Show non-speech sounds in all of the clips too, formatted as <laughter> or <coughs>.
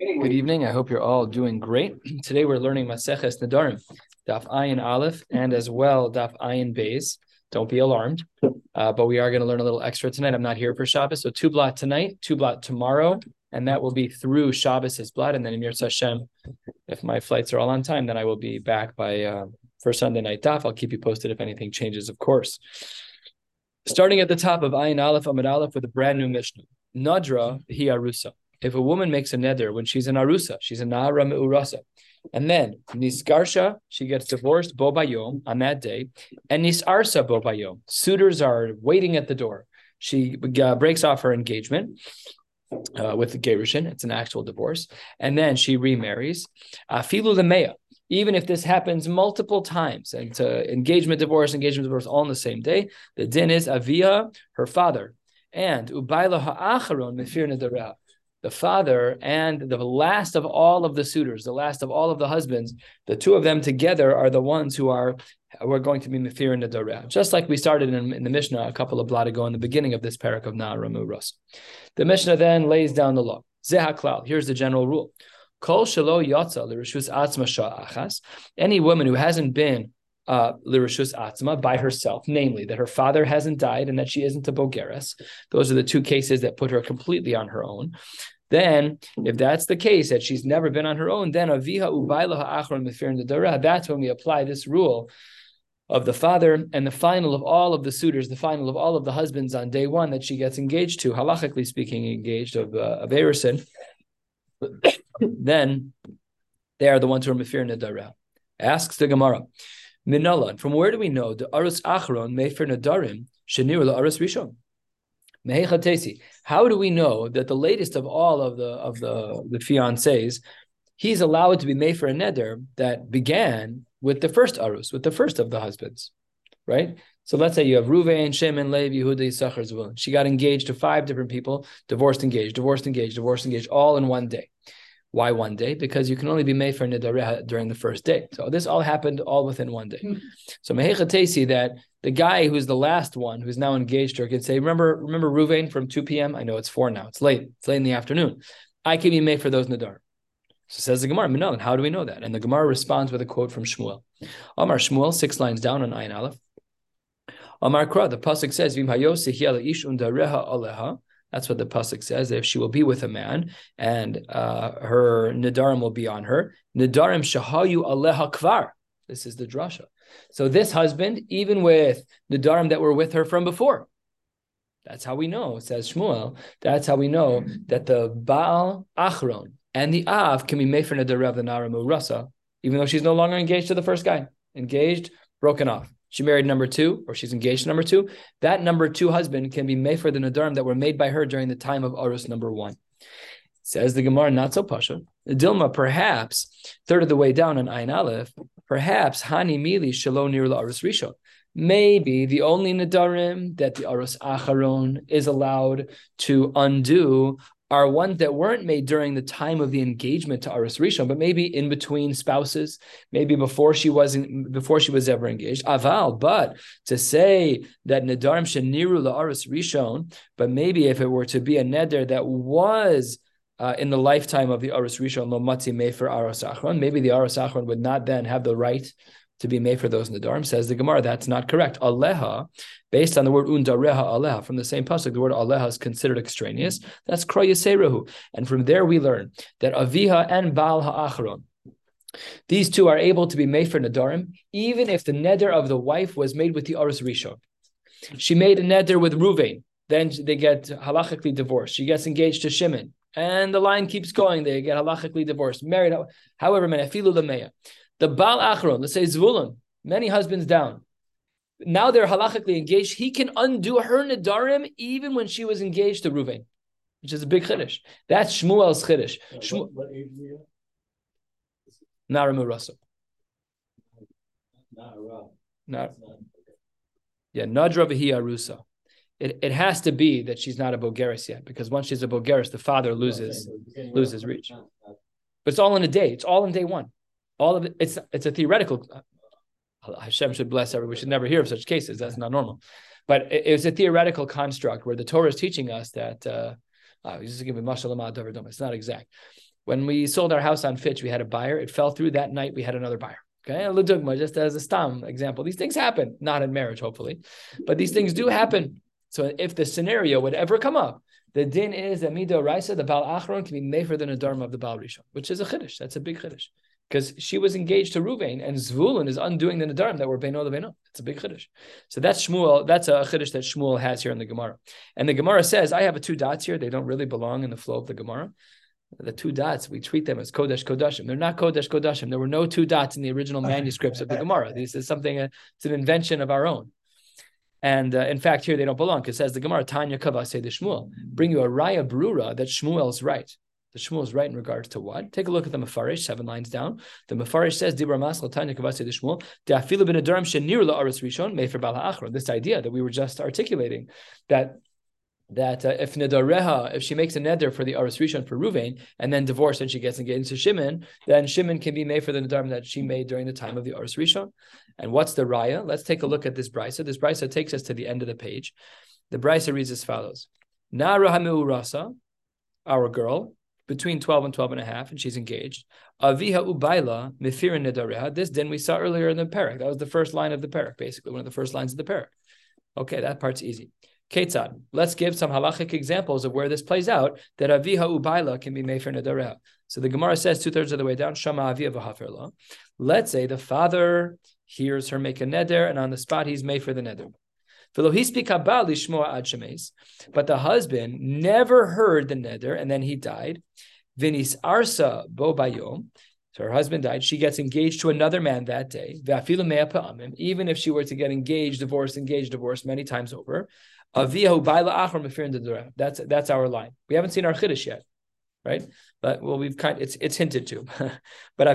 Good evening. I hope you're all doing great. <clears throat> Today we're learning Maseches Nedarim, Daf Ayin Aleph, and as well Daf Ayin Beis. Don't be alarmed, uh, but we are going to learn a little extra tonight. I'm not here for Shabbos, so two blot tonight, two blot tomorrow, and that will be through Shabbos' blot. And then in Emir Hashem, if my flights are all on time, then I will be back by uh, for Sunday night Daf. I'll keep you posted if anything changes, of course. Starting at the top of Ayin Aleph Amid Aleph with a brand new Mishnah. Nadra hi arusa. If a woman makes a neder when she's an arusa, she's a na'ara me'urasa, and then nisgarsha, she gets divorced bo bayom on that day, and nisarsa bo bayom. Suitors are waiting at the door. She uh, breaks off her engagement. Uh, with the gerushin, it's an actual divorce, and then she remarries. filu Afilu lemeya, even if this happens multiple times, and it's engagement, divorce, engagement, divorce, all on the same day, the din is avia, her father, and ubayla ha'acharon mefir nedarah. The father and the last of all of the suitors, the last of all of the husbands, the two of them together are the ones who are we're going to be mefir nedarah. Just like we started in, in, the Mishnah a couple of blot ago in the beginning of this parak of Na'aramu Ras. The Mishnah then lays down the law. Zehaklal. Here's the general rule. Kol shelo yotza l'rishus atzma achas. Any woman who hasn't been uh, l'rishus atzma by herself, namely that her father hasn't died and that she isn't a bogeres. Those are the two cases that put her completely on her own. Then, if that's the case, that she's never been on her own, then aviha ubayla ha'achron mefir That's when we apply this rule of the father and the final of all of the suitors, the final of all of the husbands on day one that she gets engaged to, halachically speaking, engaged of uh, of <coughs> then they are the ones who are Mefir Nadara. Asks the Gemara, Minala, from where do we know the Arus Achron Mefir Nadarim Shenir Arus Rishon? How do we know that the latest of all of the of the the fiancés, he's allowed to be made for a neder that began with the first arus, with the first of the husbands, right? So let's say you have Ruvain, Shimon, Levi, Yehuda, Yisachar, Zvulun. She got engaged to five different people, divorced, engaged, divorced, engaged, divorced, engaged, all in one day. Why one day? Because you can only be made for nidareha during the first day. So this all happened all within one day. Hmm. So mehecha tesi that the guy who's the last one, who's now engaged to her, can say, "Remember, remember Ruvain from two p.m. I know it's four now. It's late. It's late in the afternoon. I can be made for those nadar." So says the Gemara, "No, how do we know that?" And the Gemara responds with a quote from Shmuel. Omar Shmuel, six lines down on Ayin Aleph. Amar Kra, the pasuk says, "Vim ish undareha aleha." That's what the pasuk says. If she will be with a man, and uh, her nidarim will be on her, nidarim shahayu aleha kvar. This is the drasha. So this husband, even with nidarim that were with her from before, that's how we know. Says Shmuel. That's how we know that the Baal Achron and the Av can be made for Nadarev the Naramu Rasa, even though she's no longer engaged to the first guy. Engaged, broken off she married number two, or she's engaged to number two, that number two husband can be made for the nadarim that were made by her during the time of Arus number one. Says the Gemara, not so pasha. Dilma, perhaps, third of the way down on Ayin Aleph, perhaps Hani Mili Shalom Nir Arus Rishon. Maybe the only nadarim that the Arus Acharon is allowed to undo are ones that weren't made during the time of the engagement to Aris Rishon, but maybe in between spouses, maybe before she wasn't before she was ever engaged. Aval, but to say that Nadarim Sheniru La Aris Rishon, but maybe if it were to be a neder that was uh, in the lifetime of the Aris Rishon Lo Matzi Mefer Aros Achron, maybe the Aros Achron would not then have the right to be made for those Nadarim, says the Gemara. That's not correct. Aleha, based on the word undareha aleha, from the same pasuk, the word aleha is considered extraneous. That's kroyaserehu. And from there we learn that aviha and baal ha'achron, these two are able to be made for Nadarim, even if the neder of the wife was made with the Aris Rishon. She made a neder with Ruvain, then they get halachically divorced. She gets engaged to Shimon, and the line keeps going. They get halachically divorced, married. However, menafilu lemeya. The Baal Achron, let's say Zvulun, many husbands down. Now they're halachically engaged. He can undo her Nadarim even when she was engaged to Ruvain, which is a big chiddush. That's Shmuel's chiddush. Shmu- what, age Naramu Russell. Not, yeah, Nadra Vahi Arusa. It, it has to be that she's not a Bogeris yet, because once she's a Bogeris, the father loses loses reach. But it's all in a day. It's all in day one all of it, it's it's a theoretical. Uh, Hashem should bless everyone. We should never hear of such cases. That's not normal. But it, it's a theoretical construct where the Torah is teaching us that uh, he's just giving me It's not exact. When we sold our house on Fitch, we had a buyer. It fell through that night. We had another buyer. Okay, Ladugma, just as a stam example. These things happen, not in marriage, hopefully, but these things do happen. So if the scenario would ever come up, the din is that mido raisa, the bal achron, can be made for the nadarm of the bal rishon, which is a chiddush. That's a big chiddush because she was engaged to Ruvain, and Zvulun is undoing the nadarim that were beino leveno. It's a big chiddush. So that's Shmuel. That's a chiddush that Shmuel has here in the Gemara. And the Gemara says, I have a two dots here. They don't really belong in the flow of the Gemara the two dots, we treat them as Kodesh Kodashim. They're not Kodesh Kodashim. There were no two dots in the original <laughs> manuscripts of the Gemara. This is something, uh, it's an invention of our own. And uh, in fact, here they don't belong because it says the Gemara, Tanya Kava say the Shmuel, bring you a Raya Brura that Shmuel's right. The Shmuel is right in regards to what? Take a look at the Mefarish, seven lines down. The Mefarish says, Dibra Masla Tanya Kava say the Shmuel, De'afilu ben Aduram shenir la'aris rishon, mefer bala This idea that we were just articulating, that that uh, if nedareha, if she makes a neder for the aris rishon for Ruvain and then divorced and she gets engaged to Shimon, then Shimon can be made for the nedar that she made during the time of the aris rishon. And what's the raya? Let's take a look at this brisa. This brisa takes us to the end of the page. The brisa reads as follows: Nara rasa, our girl, between 12 and 12 and a half, and she's engaged. Aviha ubaila mifirin nedareha. This din we saw earlier in the parak. That was the first line of the parak, basically one of the first lines of the parak. Okay, that part's easy. Ketzad. Let's give some halachic examples of where this plays out that aviha ubaila can be made for nadareha. So the Gemara says two thirds of the way down, shama avia v'haferla. Let's say the father hears her make a neder, and on the spot he's made for the neder. But the husband never heard the neder, and then he died. Vinis arsa bo bayom. So her husband died. She gets engaged to another man that day. Even if she were to get engaged, divorced, engaged, divorced many times over. That's that's our line. We haven't seen our chiddush yet, right? But well, we've kind it's it's hinted to. <laughs> but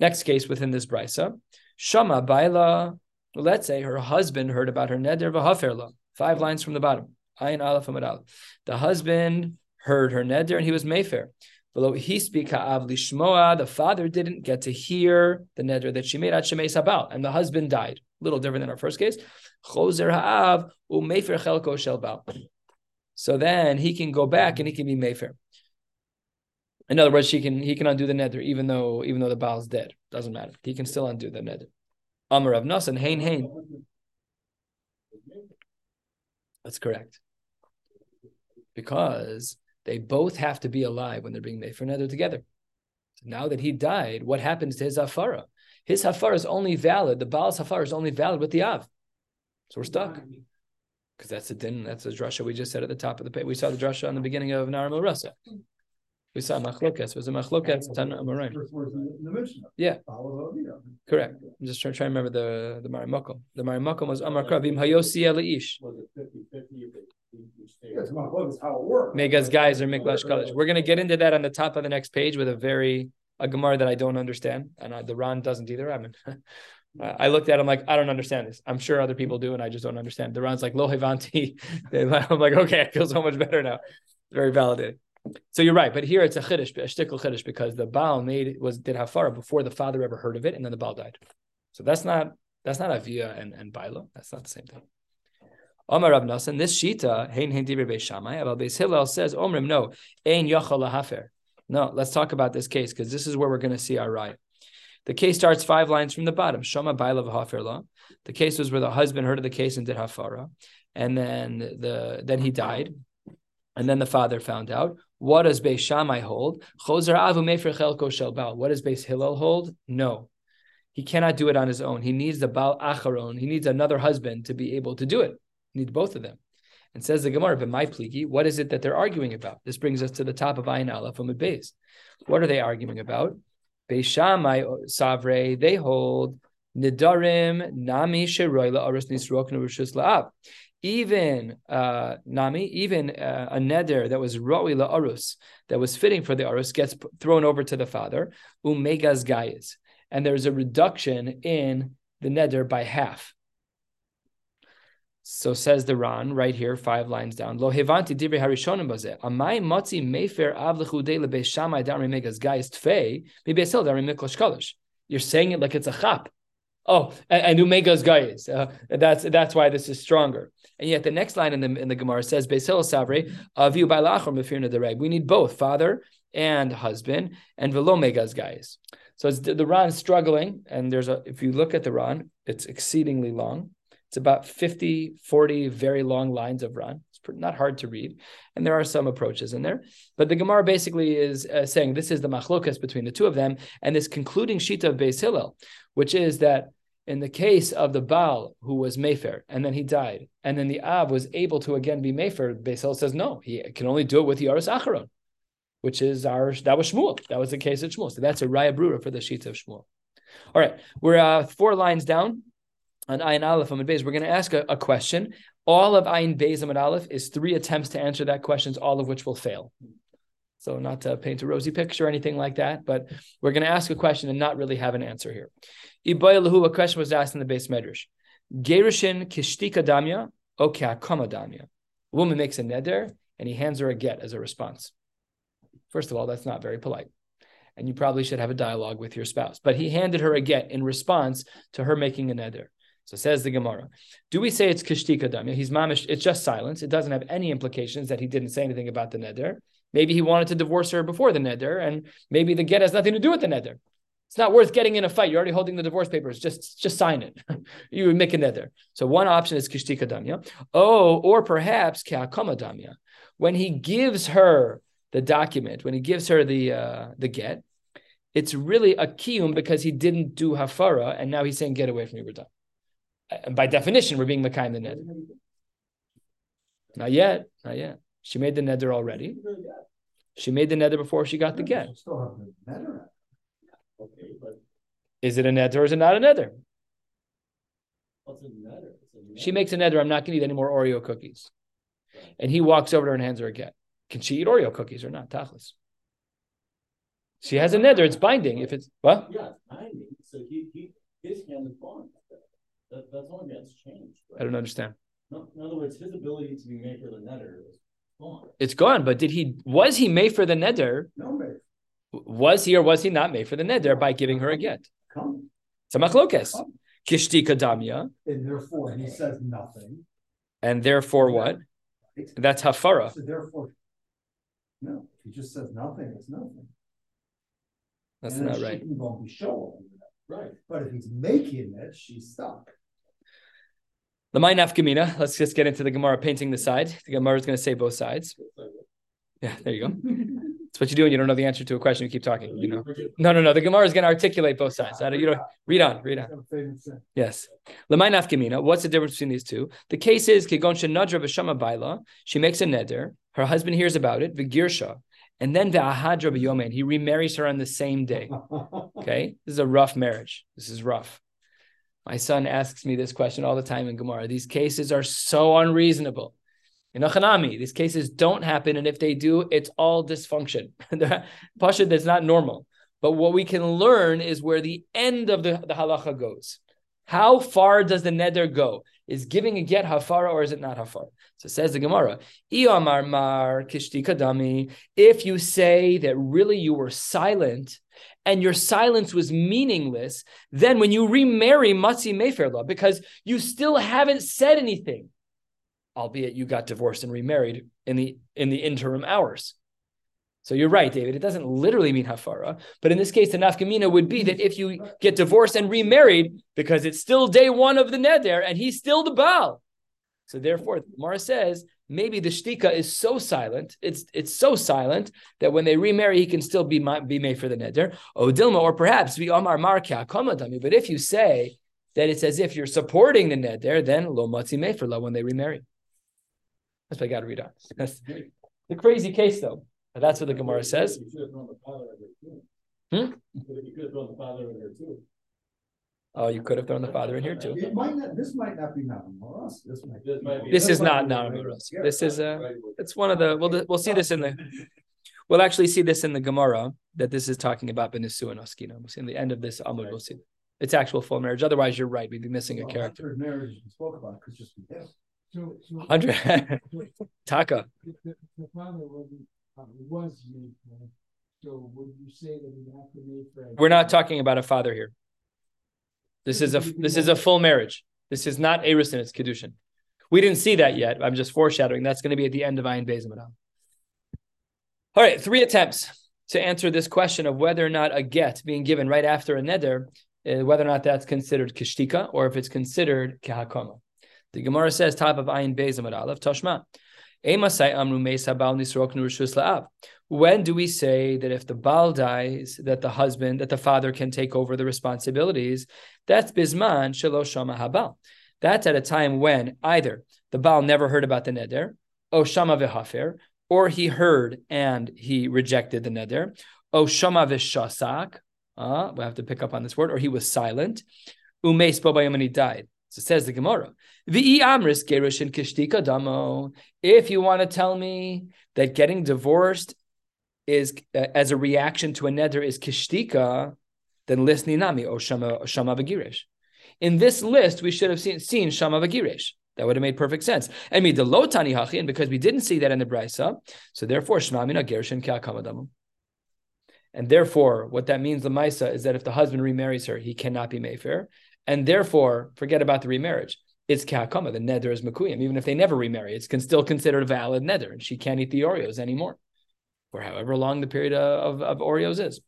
Next case within this brisa, shama baila. Let's say her husband heard about her neder v'haferla. Five lines from the bottom. Ayin aleph amad The husband heard her neder and he was mayfair. Below lishmoa. The father didn't get to hear the neder that she made at shemei sabal, and the husband died. A little different than our first case. Choser ha'av u'mefer chelko shel. So then he can go back and he can be mefer. In other words, she can he can undo the neder even though even though the baal is dead. Doesn't matter. He can still undo the neder. Amar Nasan, hein hein. That's correct. Because they both have to be alive when they're being made for another together. So now that he died, what happens to his hafara? His hafara is only valid. The Baal's hafara is only valid with the av. So we're stuck. Because that's the din, that's the drasha we just said at the top of the page. We saw the drasha on the beginning of Naram Rasa. We saw machlokas. It was a machlokas tan amarim. Yeah, correct. I'm just trying, trying to remember the the marimakom. The marimakom was amar kravim hayosi eliish. Megas guys are miklash college. We're going to get into that on the top of the next page with a very a gemara that I don't understand, and I, the Ran doesn't either. I mean, <laughs> I looked at him like I don't understand this. I'm sure other people do, and I just don't understand. The Ran's like lo hevanti. <laughs> I'm like okay, I feel so much better now. Very validated. So you're right, but here it's a chiddush, a shtickle chiddush, because the Baal made was did hafara before the father ever heard of it, and then the Baal died. So that's not that's not avia and and baila. That's not the same thing. Omar Rav Nasan, this shita hein hein dibre Beis Shammai. Abel Beis Hillel says Omrim no ein yachal lahafer. No, let's talk about this case because this is where we're going to see our right. The case starts five lines from the bottom. Shama baila v'hafer The case was where the husband heard of the case and did hafara, and then the then he died, and then the father found out. What does Beis Shammai hold? Chozer avu mefer chelko shel. What does Beis Hillel hold? No, he cannot do it on his own. He needs the bal acharon. He needs another husband to be able to do it. He needs both of them. And says the Gemara, but my pligi, what is it that they're arguing about? This brings us to the top of Ayin Aleph from base. What are they arguing about? Beis Shammai uh, Savre, they hold Nidarim Nami Sheroila Arus Nisrok La'ab even uh, nami, even uh, a neder that was la arus, that was fitting for the arus, gets thrown over to the father, umegas gayas, and there's a reduction in the neder by half. So says the Ran right here, five lines down. Lo hevanti divrei harishonim bazeh. Amai motzi mefer avlechu de lebe shamai damri megas gayas tfei mibeisel damri miklosh kolish. You're saying it like it's a chap. Oh, and, Umega's guys. Uh, that's that's why this is stronger. And yet the next line in the in the Gemara says Beisil Savre Aviu Bailachor Mefirna Dereg. We need both father and husband and Velo Mega's guys. So the, the Ran is struggling, and there's a if you look at the Ran, it's exceedingly long. It's about 50, 40 very long lines of Ran. Not hard to read. And there are some approaches in there. But the Gemara basically is uh, saying this is the machlokas between the two of them. And this concluding sheet of Beis Hillel, which is that in the case of the Baal who was Mayfair and then he died, and then the Av was able to again be Mayfair, Beis Hillel says no, he can only do it with the Yaris Acharon, which is our, that was Shmuel. That was the case of Shmuel. So that's a Raya Brura for the Shita of Shmuel. All right, we're uh, four lines down on Ayin Aleph Amid Beis. We're going to ask a, a, question. All of Ayin Beis Amid Aleph is three attempts to answer that questions, all of which will fail. So not to paint a rosy picture or anything like that, but we're going to ask a question and not really have an answer here. Ibayalahu, a question was asked in the base medrash. Gerushin kishtika damya o damya. A woman makes a neder and he hands her a get as a response. First of all, that's not very polite. And you probably should have a dialogue with your spouse. But he handed her a get in response to her making a neder. So says the Gemara. Do we say it's kishtika damya? He's mamish. It's just silence. It doesn't have any implications that he didn't say anything about the neder. Maybe he wanted to divorce her before the neder, and maybe the get has nothing to do with the neder. It's not worth getting in a fight. You're already holding the divorce papers. Just just sign it. <laughs> you would make a neder. So one option is kishtika damya. Oh, or perhaps ke'akama damya. When he gives her the document, when he gives her the uh, the get, it's really a kiyum because he didn't do hafara, and now he's saying, "Get away from me, we're done." And by definition, we're being Makai the neder. Not yet, not yet. She made the neder already. She made the neder before she got the get. Is it a neder or is it not a neder? She makes a neder. I'm not going to eat any more Oreo cookies. And he walks over to her and hands her a get. Can she eat Oreo cookies or not? Tachlis. She has a neder. It's binding. If it's what? Yeah, binding. So he, he his hand is bond. That, that's only gets changed. Right? I don't understand. No, in other words, his ability to be made for the neder is gone. It's gone. But did he? Was he made for the neder? No, made. Was he or was he not made for the neder by giving her a get? Come. It's a machlokes. Kishti kadamya. And therefore, he says nothing. And therefore, what? Right. That's hafara. So therefore, no. He just says nothing. It's nothing. That's and not right. Won't be showing. Right. But if he's making it, she's stuck. The mind nafkamina. Let's just get into the Gemara painting the side. The Gemara is going to say both sides. Yeah, there you go. <laughs> That's what you do when you don't know the answer to a question. You keep talking. You know. No, no, no. The Gemara is going to articulate both sides. You know, read on, read on. Yes. Lemay nafkamina. What's the difference between these two? The case is kigon nadra v'shama baila. She makes a neder. Her husband hears about it. V'girsha. And then the ahadra b'yomen, he remarries her on the same day. <laughs> Okay, this is a rough marriage. This is rough. My son asks me this question all the time in Gemara. These cases are so unreasonable. In Achanami, these cases don't happen, and if they do, it's all dysfunction. <laughs> Pasha, that's not normal. But what we can learn is where the end of the, the halacha goes. How far does the neder go? Is giving a get hafara or is it not hafara? So says the Gemara, Iyamar mar kishti kadami. If you say that really you were silent and your silence was meaningless, then when you remarry Matzi Mayfairla, because you still haven't said anything, albeit you got divorced and remarried in the in the interim hours. So you're right, David. It doesn't literally mean hafara, but in this case, the nafkamina would be that if you get divorced and remarried, because it's still day one of the neder and he's still the baal. So therefore, the Mara says maybe the shtika is so silent, it's it's so silent that when they remarry, he can still be be made for the neder. Oh, Dilma, or perhaps be Omar Marka Komadami. But if you say that it's as if you're supporting the neder, then lo matzi meferla when they remarry. That's what I got to read on. <laughs> That's the crazy case, though. That's what the Gemara says. Hmm? Oh, you could have thrown the father in here too. It might not, this might not be Namaras. This might, this might be. This is not Namaras. This is a. It's one of the. We'll we'll see this in the. We'll actually see this in the Gemara that this is talking about Benisu and Oskina. We'll see in the end of this Amud. We'll see it's actual full marriage. Otherwise, you're right. We'd be missing a character. Marriage spoke about could just be this. <laughs> Hundred Taka. The, the father wasn't uh, was made So would you say that he have to make for? We're not talking about a father here. This is a this is a full marriage. This is not Eris and it's Kedushin. We didn't see that yet. I'm just foreshadowing. That's going to be at the end of Ayin Beis All right, three attempts to answer this question of whether or not a get being given right after a neder, uh, whether or not that's considered kishtika or if it's considered kehakama. The Gemara says, top of Ayin Beis Aleph, Tashma. When do we say that if the Baal dies, that the husband, that the father can take over the responsibilities? That's bisman shelo shama habal. That's at a time when either the Baal never heard about the neder, o shama or he heard and he rejected the neder, o shama v'shasak. Uh, we have to pick up on this word, or he was silent. Umeis bobayim and he died. So says the Gemara. If you want to tell me that getting divorced is uh, as a reaction to a neder is kishtika, then list ninami o shama shama v'girish. In this list, we should have seen, seen shama v'girish. That would have made perfect sense. And me the lo tani and because we didn't see that in the brisa, so therefore shma mina gerushin ka'akamadam. And therefore, what that means, the Maisa, is that if the husband remarries her, he cannot be Mayfair. And therefore, forget about the remarriage. It's Kahakama, the neder is Makuyim. Even if they never remarry, it's can still considered a valid neder, and she can't eat the Oreos anymore for however long the period uh, of, of Oreos is.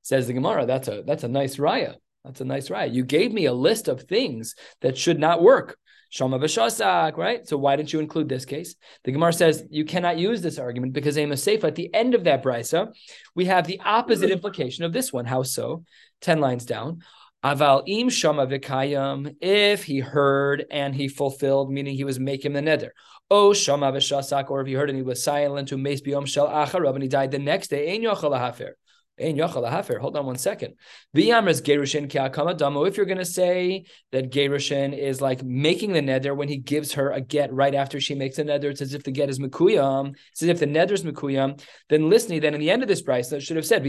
Says the Gemara, that's a that's a nice raya. That's a nice raya. You gave me a list of things that should not work. Shama v'shasak, right? So why didn't you include this case? The Gemara says you cannot use this argument because Ema Seifa, at the end of that brisa, we have the opposite <clears throat> implication of this one. How so? Ten lines down. Aval im shama v'kayam, if he heard and he fulfilled, meaning he was making the neder. Oh, Shama v'shasak, or if he heard and he was silent to Mace Biyom Shel Acharav, and he died the next day, Ein Yochel Hold on one second. If you're going to say that Gerushin is like making the neder when he gives her a get right after she makes a neder, it's as if the get is Mekuyam, it's as if the neder is Mekuyam, then listening, then in the end of this price, that should have said.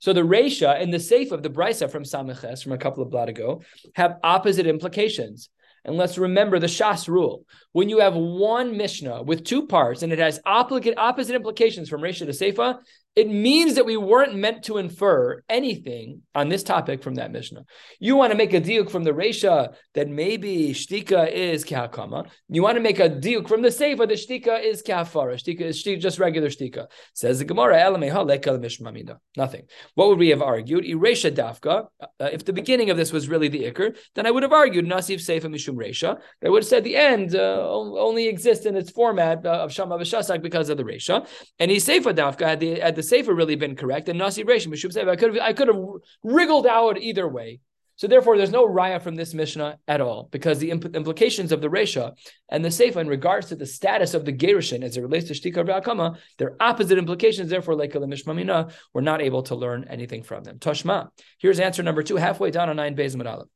So the Resha and the Seif of the Brisa from Samiches from a couple of blot ago have opposite implications. And let's remember the Shas rule. When you have one Mishnah with two parts and it has opposite, implications from Resha to Seifa, it means that we weren't meant to infer anything on this topic from that Mishnah. You want to make a diuk from the Resha that maybe Shtika is Kahakama. You want to make a diuk from the Seifa that Shtika is Kahafara. Shtika is shtika, just regular Shtika. Says the Gemara, Nothing. What would we have argued? Eresha Dafka. Uh, if the beginning of this was really the Iker, then I would have argued Nasif Seifa Mishum Resha. I would have said the end uh, only exists in its format uh, of Shama V'Shasak because of the Resha. And he Seifa Dafka had the, had the Sefer really been correct, and Nasi Reish Mishum Sefer, I could have I could have wriggled out either way. So therefore, there's no raya from this Mishnah at all, because the imp- implications of the Resha and the Seifa in regards to the status of the Gerushin as it relates to Shtika B'Akama, they're opposite implications. Therefore, like Mishmamina, we're not able to learn anything from them. Toshma. Here's answer number two, halfway down on nine Beis Madalef.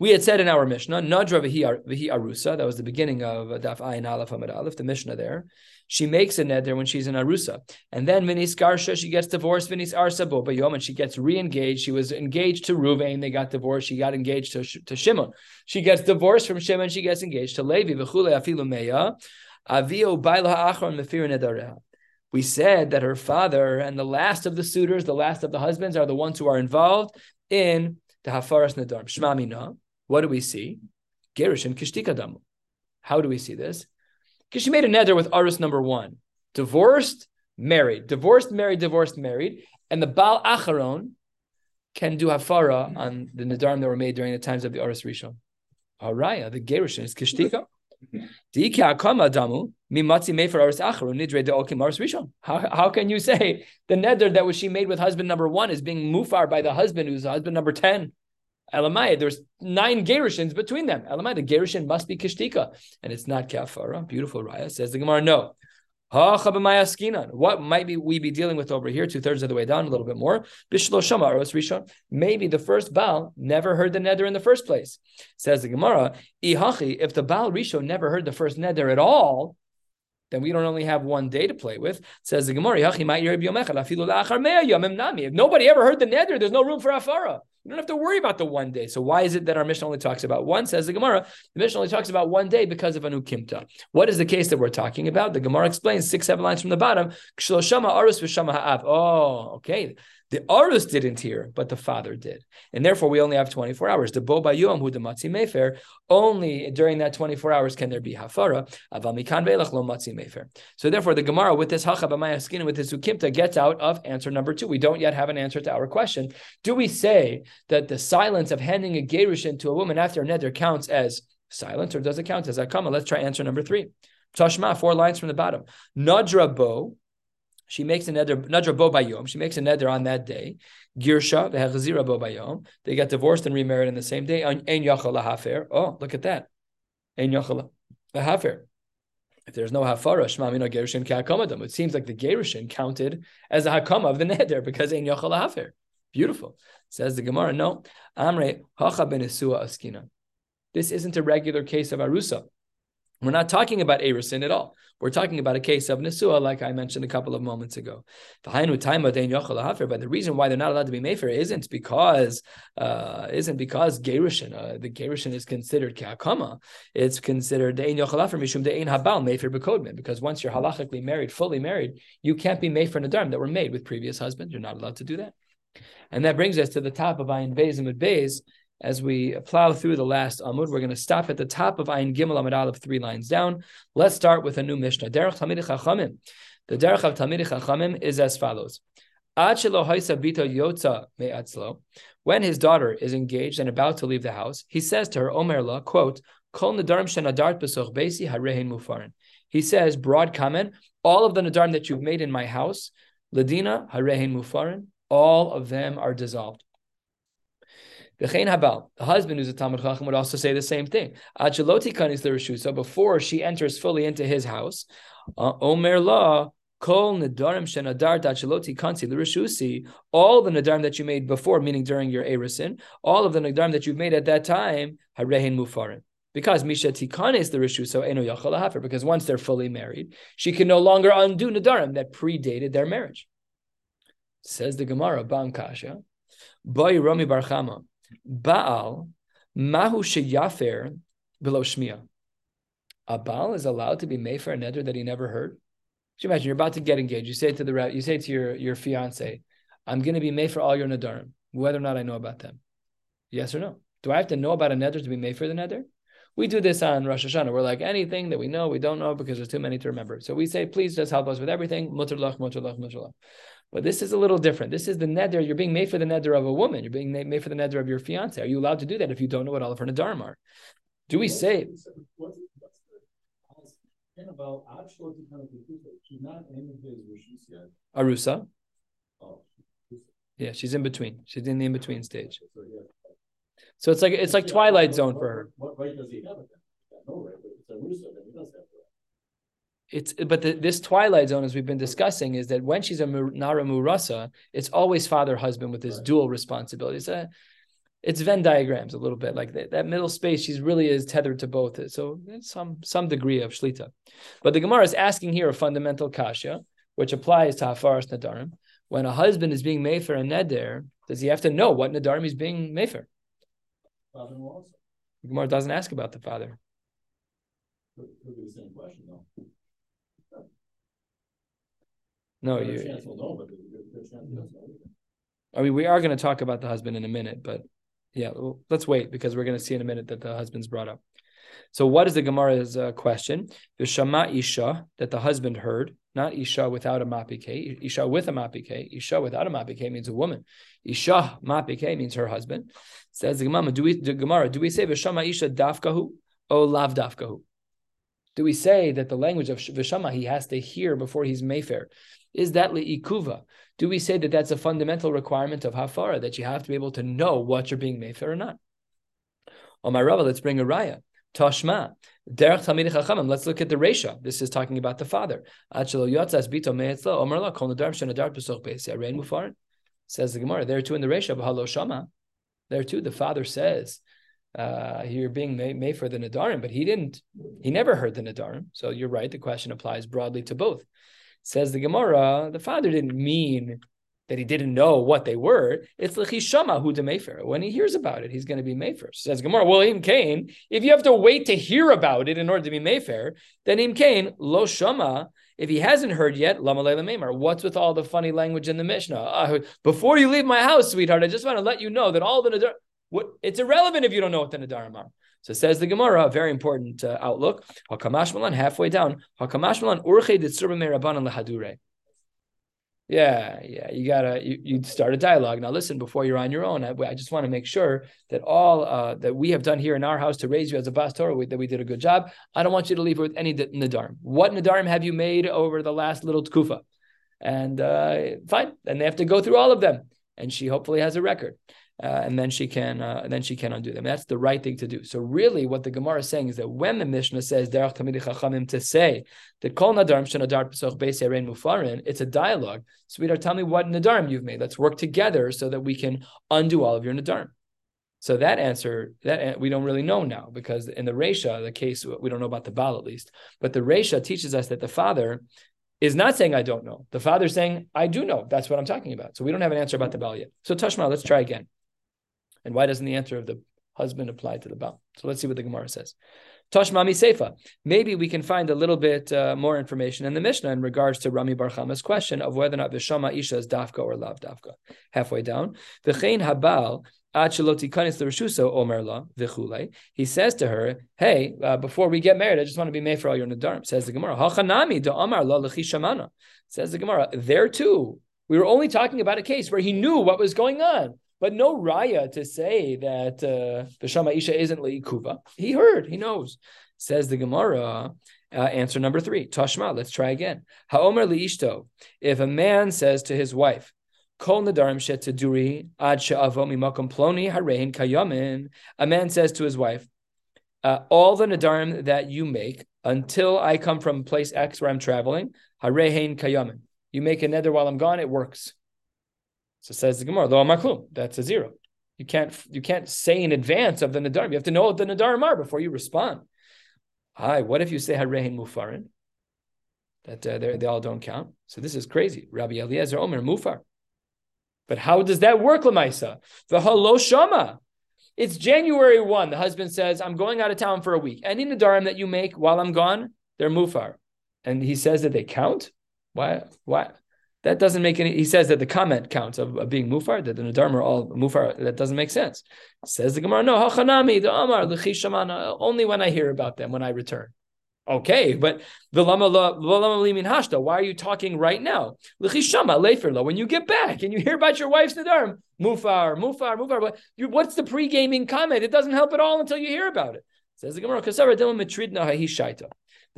We had said in our Mishnah, Nadra v'hi arusa, that was the beginning of Daf Ayin Aleph Hamad Aleph, the Mishnah there. She makes a neder when she's in arusa. And then Vinis Garsha, she gets divorced, Vinis Arsa Bobayom, and she gets re-engaged. She was engaged to Ruvain, they got divorced. She got engaged to, to Shimon. She gets divorced from Shimon, she gets engaged to Levi, Afilu Meya, Avio Baila Achron Mefir Nedareha. We said that her father and the last of the suitors, the last of the husbands, are the ones who are involved in the Hafaras Nedarim. Shmamina. What do we see? Gerushin Kishtikadamu. How do we see this? Because she made a neder with Arus number one. Divorced, married. Divorced, married, divorced, married. And the Baal Acharon can do hafara on the nadarim that were made during the times of the Arus Rishon. Haraya, the Gerushin is Kishtika. How, how can you say the neder that was she made with husband number one is being mufar by the husband who's husband number 10? Elamai, there's nine Gerushins between them. Elamai, the Gerushin must be Kishtika, and it's not Kafara. Beautiful Raya says the Gemara. No. What might be we be dealing with over here, two thirds of the way down, a little bit more? Maybe the first Baal never heard the neder in the first place. Says the Gemara, if the Baal Rishon never heard the first neder at all, then we don't only have one day to play with. Says the Gemara, if nobody ever heard the neder, there's no room for afara. You don't have to worry about the one day. So why is it that our mission only talks about one? Says the Gemara. The mission only talks about one day because of anu kimta. What is the case that we're talking about? The Gemara explains six, seven lines from the bottom. Oh, okay. The Arus didn't hear, but the father did. And therefore, we only have 24 hours. The Bo Bayom Hu Matzi Mefer, only during that 24 hours can there be Hafara. Avamikan Velach Lo Matzi Mefer. So therefore, the Gemara with this Hachabamaya skin, with this Ukimta, gets out of answer number two. We don't yet have an answer to our question. Do we say that the silence of handing a Gerushin to a woman after a neder counts as silence, or does it count as Akama? Let's try answer number three. Tashma, four lines from the bottom. Nadra Bo, she makes a neder, nadra bo bayom. She makes a neder on that day. Girsha vehechazira bo bayom. They got divorced and remarried on the same day. Ein yachal lahafer. Oh, look at that. Ein yachal lahafer. If there's no hafara, shma mina gerushin ka'akamadam. It seems like the gerushin counted as a hakama of the neder because ein yachal lahafer. Beautiful. Says the Gemara. No, amre hacha ben askina. This isn't a regular case of arusa. We're not talking about Erisin at all. We're talking about a case of Nesua, like I mentioned a couple of moments ago. But the reason why they're not allowed to be Mefer isn't because uh, isn't because Gerushin, uh, the Gerushin is considered Ke'akama. It's considered De'en Yochalafer Mishum De'en Habal Mefer Bekodman, because once you're halachically married, fully married, you can't be Mefer Nadarm that were made with previous husbands. You're not allowed to do that. And that brings us to the top of Ayin Beis and Beis, as we plow through the last Amud, we're going to stop at the top of Ayin Gimel Amud Aleph, three lines down. Let's start with a new Mishnah. Derech Talmidei Chachamim. The Derech of Talmidei Chachamim is as follows. When his daughter is engaged and about to leave the house, he says to her, Omer la, quote, Kol shenadart harehin mufarin. He says, broad comment, all of the nadarim that you've made in my house, ladina harehin mufarin, all of them are dissolved. The husband who's a Talmud Chacham would also say the same thing. So before she enters fully into his house, uh, Omer La, Kol Nadarim Shenadar Dachaloti Kansi L'Rishusi, all the Nadarim that you made before, meaning during your Erisin, all of the Nadarim that you've made at that time, Harehin Mufarim. Because Misha Tikanes the Rishu, so Eno Yachal because once they're fully married, she can no longer undo Nadarim that predated their marriage. Says the Gemara, Bam Kasha, Boy Rami Barchama. Baal, Mahu Sheyafer below Shmiya. A Baal is allowed to be made for a neder that he never heard. Could you imagine you're about to get engaged? You say to the you say to your your fiance, "I'm going to be made for all your nedarim, whether or not I know about them." Yes or no? Do I have to know about a neder to be made for the neder? We do this on Rosh Hashanah. We're like anything that we know, we don't know because there's too many to remember. So we say, please just help us with everything. Mutar lach, mutar lach, mutar lach. But this is a little different. This is the neder. You're being made for the neder of a woman. You're being made for the neder of your fiance. Are you allowed to do that if you don't know what all of her nedarim are? Do we say? Arusa. Oh, yeah, she's in between. She's in the in between stage. So it's like it's like Twilight Zone for her. What right does he have? No right, but it's Arusa. Then he does have it's but the, this twilight zone, as we've been discussing, is that when she's a nara murasa, it's always father husband with this right. dual responsibilities. Uh, it's Venn diagrams a little bit like that. That middle space, she's really is tethered to both. So some some degree of shlita. But the Gemara is asking here a fundamental kasha, which applies to hafaras nadarim. When a husband is being made for a neder, does he have to know what nadarim he's being made for? The Gemara doesn't ask about the father. Could be the same question No, you. I mean, we are going to talk about the husband in a minute, but yeah, well, let's wait because we're going to see in a minute that the husband's brought up. So, what is the Gemara's uh, question? The Shama Isha that the husband heard, not Isha without a mapike. Isha with a mapike. Isha without a mapike means a woman. Isha mapike means her husband. Says the Gemara, do we the Gemara, do we say Vishama Isha dafkahu or lav dafkahu? Do we say that the language of Vishama he has to hear before he's Mayfair? Is that li'ikuva? Do we say that that's a fundamental requirement of hafara, that you have to be able to know what you're being made for or not? Oh my Rabbi, let's bring a raya. Tashma, derech talmidei chachamim. Let's look at the resha. This is talking about the father. Says the Gemara. There too in the resha, b'halo shama. There too, the father says, uh, you're being made, made for the nadarim, but he didn't. He never heard the nadarim. So you're right. The question applies broadly to both. Says the Gemara, the father didn't mean that he didn't know what they were. It's l'chishama who de mefer. When he hears about it, he's going to be mefer. Says Gemara. Well, im. If you have to wait to hear about it in order to be mefer, then im kain lo shama. If he hasn't heard yet, lama leila What's with all the funny language in the Mishnah? Uh, before you leave my house, sweetheart, I just want to let you know that all the. What it's irrelevant if you don't know what the nadarim are. So says the Gemara, a very important uh, outlook. Hakamash malan halfway down. Hakamash malan urche merabanan lehadure. Yeah, yeah, you gotta you, you start a dialogue. Now listen, before you're on your own, I, I just want to make sure that all uh, that we have done here in our house to raise you as a bas Torah, we, that we did a good job. I don't want you to leave with any nadarim. What nadarim have you made over the last little tkufa? And uh, fine, and they have to go through all of them. And she hopefully has a record uh, and then she can uh, then she can undo them. That's the right thing to do. So really, what the Gemara is saying is that when the Mishnah says derech tamidi chachamim to say that kol nadarim shenadar pesoch beis mufarin, it's a dialogue. Sweetheart, tell me what nadarim you've made. Let's work together so that we can undo all of your nadarim. So that answer that we don't really know now because in the Resha, the case we don't know about the Baal at least, but the Resha teaches us that the father is not saying I don't know. The father's saying I do know. That's what I'm talking about. So we don't have an answer about the Baal yet. So Tashma, let's try again. And why doesn't the answer of the husband apply to the Baal? So let's see what the Gemara says. Toshmami Seifa. Maybe we can find a little bit uh, more information in the Mishnah in regards to Rami Barchama's question of whether or not Vishama Isha is Dafka or Lav Dafka. Halfway down. V'chein Habal he says to her, Hey, uh, before we get married, I just want to be made for all your Nadarm. Says the Gemara. Says the Gemara, there too, we were only talking about a case where he knew what was going on but no raya to say that uh, Isha isn't Leikuva. He heard, he knows. Says the Gemara, uh, answer number three, Tashma, let's try again. Haomer Liishto, if a man says to his wife, Kol nadarim shetaduri ad she'avo mimakom ploni harein. A man says to his wife, uh, all the nadarim that you make until I come from place X where I'm traveling, harein. You make a nether while I'm gone, it works. So says the Gemara, lo maklum. That's a zero. You can't you can't say in advance of the nadarim. You have to know what the nadarim are before you respond. Hi, what if you say harehin mufarin? That uh, they all don't count. So this is crazy. Rabbi Eliezer Omer mufar. But how does that work, Lamaisa? The halo shama. It's January 1. The husband says, I'm going out of town for a week. Any nadarim that you make while I'm gone, they're mufar. And he says that they count? Why? Why? That doesn't make any. He says that the comment counts of, of being mufar, that the nadarm are all mufar. That doesn't make sense. Says the Gemara, no, hachanami, the amar, the uh, only when I hear about them, when I return. Okay, but hashta. Why are you talking right now? When you get back and you hear about your wife's nadarm, mufar, mufar, mufar. But you, what's the pre-gaming comment? It doesn't help at all until you hear about it. Says the Gemara,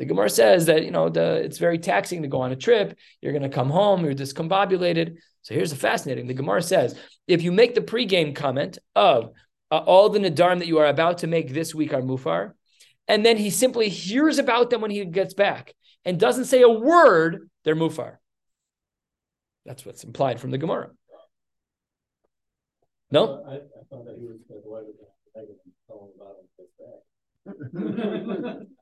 the Gemara says that you know the, it's very taxing to go on a trip. You're going to come home. You're discombobulated. So here's the fascinating. The Gemara says if you make the pregame comment of uh, all the nadarm that you are about to make this week are mufar, and then he simply hears about them when he gets back and doesn't say a word, they're mufar. That's what's implied from the Gemara. No. I, I thought that he was <laughs>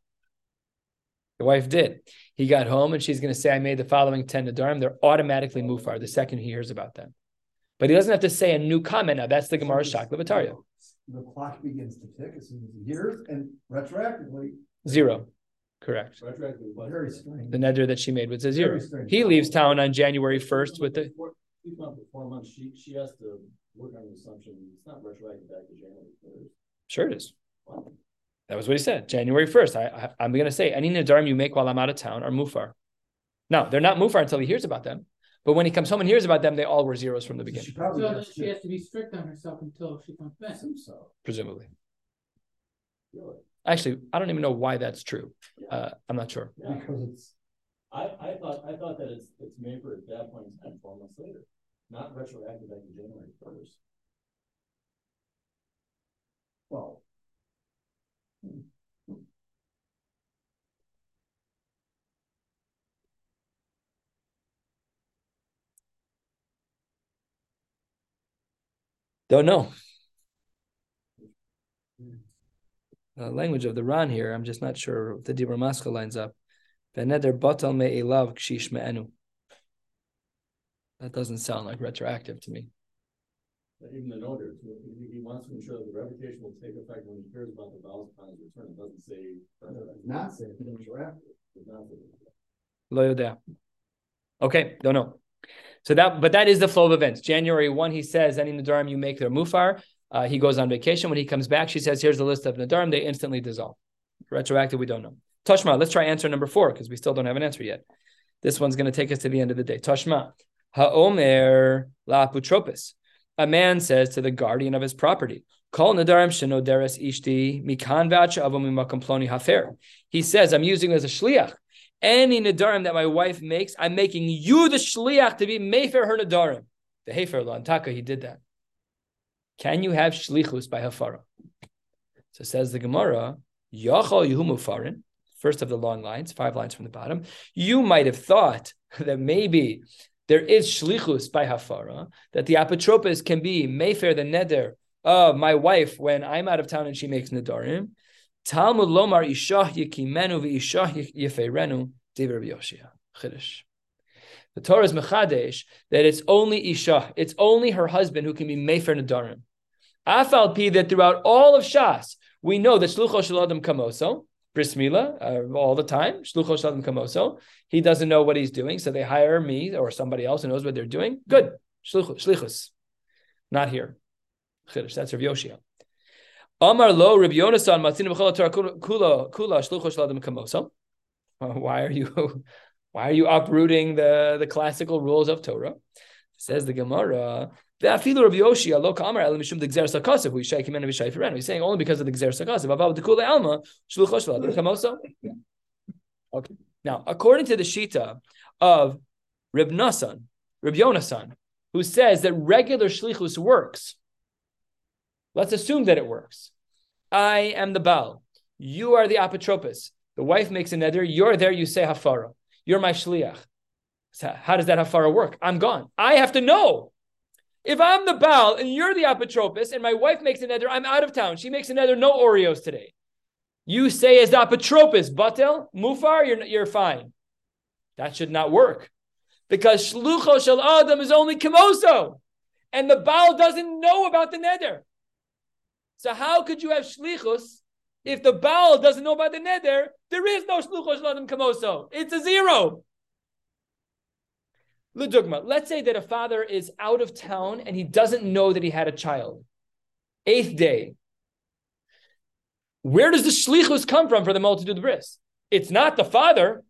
about The wife did. He got home and she's going to say, I made the following 10 Nadarim. They're automatically mufar the second he hears about them. But he doesn't have to say a new comment now. That's the Gemara Shak Levataria. The clock begins to tick as soon as he hears, and retroactively. Zero. Correct. Very strange. The nether that she made was a zero. He leaves town on January 1st with the. Four months, she, she has to work on the assumption it's not retroactive back to January 1st. Sure it is. Wow. That was what he said. January 1st. I, I, am going to say any nadarim you make while I'm out of town are mufar. Now, they're not mufar until he hears about them. But when he comes home and hears about them, they all were zeros from the beginning. She probably so has, she has to be strict on herself until she comes back. So. Presumably. Really? Actually, I don't even know why that's true. Yeah. Uh, I'm not sure. Yeah. Because it's. I, I thought I thought that it's it's made for at that point in time, four months later, not retroactive back to January first. Well, Don't know. The language of the Ran here, I'm just not sure if the Dibra Maska lines up. That doesn't sound like retroactive to me. Even the notaire, so he, wants to ensure that the revocation will take effect when he hears about the vows upon his return, it doesn't say. Not saying retroactive. Lo yodea. Okay, don't know. So that, but that is the flow of events. January one, he says, "Any nadarim you make, they're mufar." Uh, he goes on vacation. When he comes back, she says, "Here's the list of nadarim." They instantly dissolve. Retroactive, we don't know. Toshma, let's try answer number four because we still don't have an answer yet. This one's going to take us to the end of the day. Toshma, haomer la apotropos. A man says to the guardian of his property, Kol nadarim shenoderes ishti mikan ploni hafer. He says, I'm using as a shliach. Any nadarim that my wife makes, I'm making you the shliach to be mefer her nadarim. The hefer lantaka, he did that. Can you have shlichus by hafara? So says the Gemara, Yachal Yehu Mufarin, first of the long lines, five lines from the bottom. You might have thought <laughs> that maybe there is shlichus by hafara, that the apotropos can be mefer the neder of my wife when I'm out of town and she makes nadarim. Talmud lomar ishah yikimenu v'ishah yeferenu divrei Yoshia. Chiddush. The Torah is mechadesh that it's only isha, it's only her husband who can be mefer nadarim. Afal pi that throughout all of Shas we know that shlucho shel adam kamoso bris milah uh, all the time shlucho shel adam kamoso. He doesn't know what he's doing, so they hire me or somebody else who knows what they're doing. Good shlichus, not here. Chiddush. That's Rav Yoshia. Amar lo Rav Yonasan matzinu b'chol Torah kula kula shlucho shel adam kamoso. Uh, Why are you? <laughs> Why are you uprooting the, the classical rules of Torah? Says the Gemara. Ve'afilu Rav Yoshia lo kamar el mishum de gzer. We shake him and we shake He's saying only because of the gzer sakasav. Avav dekule alma shlucho shel adam kamoso. Okay. Now, according to the Shita of Reb Nasan, Reb Yonasan, who says that regular shlichus works, let's assume that it works. I am the Baal. You are the apotropos. The wife makes a neder. You're there. You say hafara. You're my shliach. So how does that hafara work? I'm gone. I have to know. If I'm the Baal and you're the apotropos and my wife makes a neder, I'm out of town. She makes a neder, no Oreos today. You say as the apotropos, batel, mufar, you're, you're fine. That should not work. Because shlucho shel adam is only kimoso. And the Baal doesn't know about the neder. So how could you have shlichus if the Baal doesn't know about the neder? There is no shlucho shel adam kimoso. It's a zero. Let's say that a father is out of town and he doesn't know that he had a child. Eighth day. Where does the shlichus come from for the multitude of bris? It's not the father.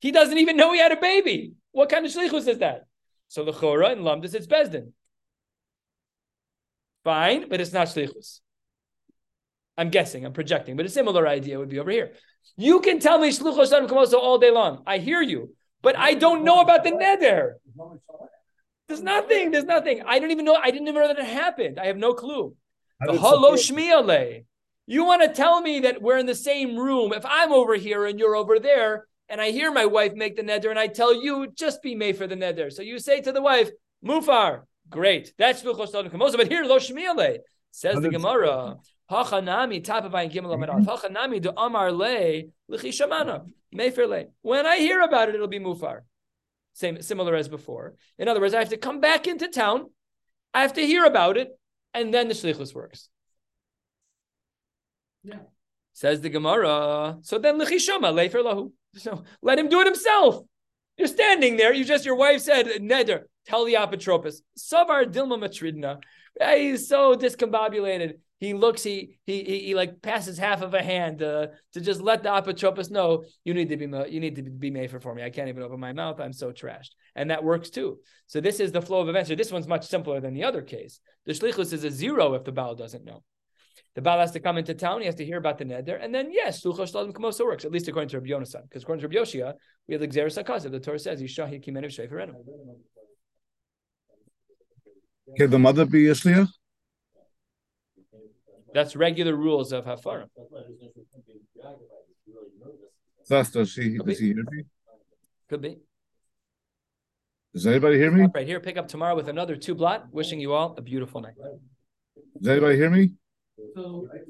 He doesn't even know he had a baby. What kind of shlichus is that? So the chora and lamdus, it's bezdin. Fine, but it's not shlichus. I'm guessing, I'm projecting, but a similar idea would be over here. You can tell me shluchos all day long. I hear you, but I don't know about the neder. There's nothing. There's nothing. I don't even know. I didn't even know that it happened. I have no clue. The hello shmiale. You want to tell me that we're in the same room? If I'm over here and you're over there, and I hear my wife make the neder, and I tell you, just be mefer the neder. So you say to the wife, Mufar, great. That's shluchos adam kamoso. But here, lo shmiale says the Gemara. Hachanami top of Ayin Gimel. <laughs> Hachanami do Amar le lichishamana mefer le. When I hear about it, it'll be mufar. Same, similar as before. In other words, I have to come back into town. I have to hear about it, and then the shlichus works. Yeah. Says the Gemara. So then lichishama lefer lahu. So let him do it himself. You're standing there. You just your wife said neder. Tell the apotropos. Savar dilma matridna. He's so discombobulated he looks, he he he, he like passes half of a hand uh, to just let the apotropos know you need to be you need to be mefer me. I can't even open my mouth. I'm so trashed, and that works too. So this is the flow of events. So this one's much simpler than the other case. The shlichus is a zero if the Baal doesn't know. The Baal has to come into town. He has to hear about the neder, and then yes, shluchos shlodim kamoso works at least according to Rabbi Yonasan. Because according to Rabbi Yoshia, we have the gzeres hakasav. The Torah says yishahi kimenu sheferenu. Can the mother be a shliach? That's regular rules of hafara. That's why there's no such thing being preoccupied, it's really nervous. Thus, does she, Could does he hear me? Could be. Does anybody hear me? Right here, pick up tomorrow with another two blot. Wishing you all a beautiful night. Does anybody hear me? So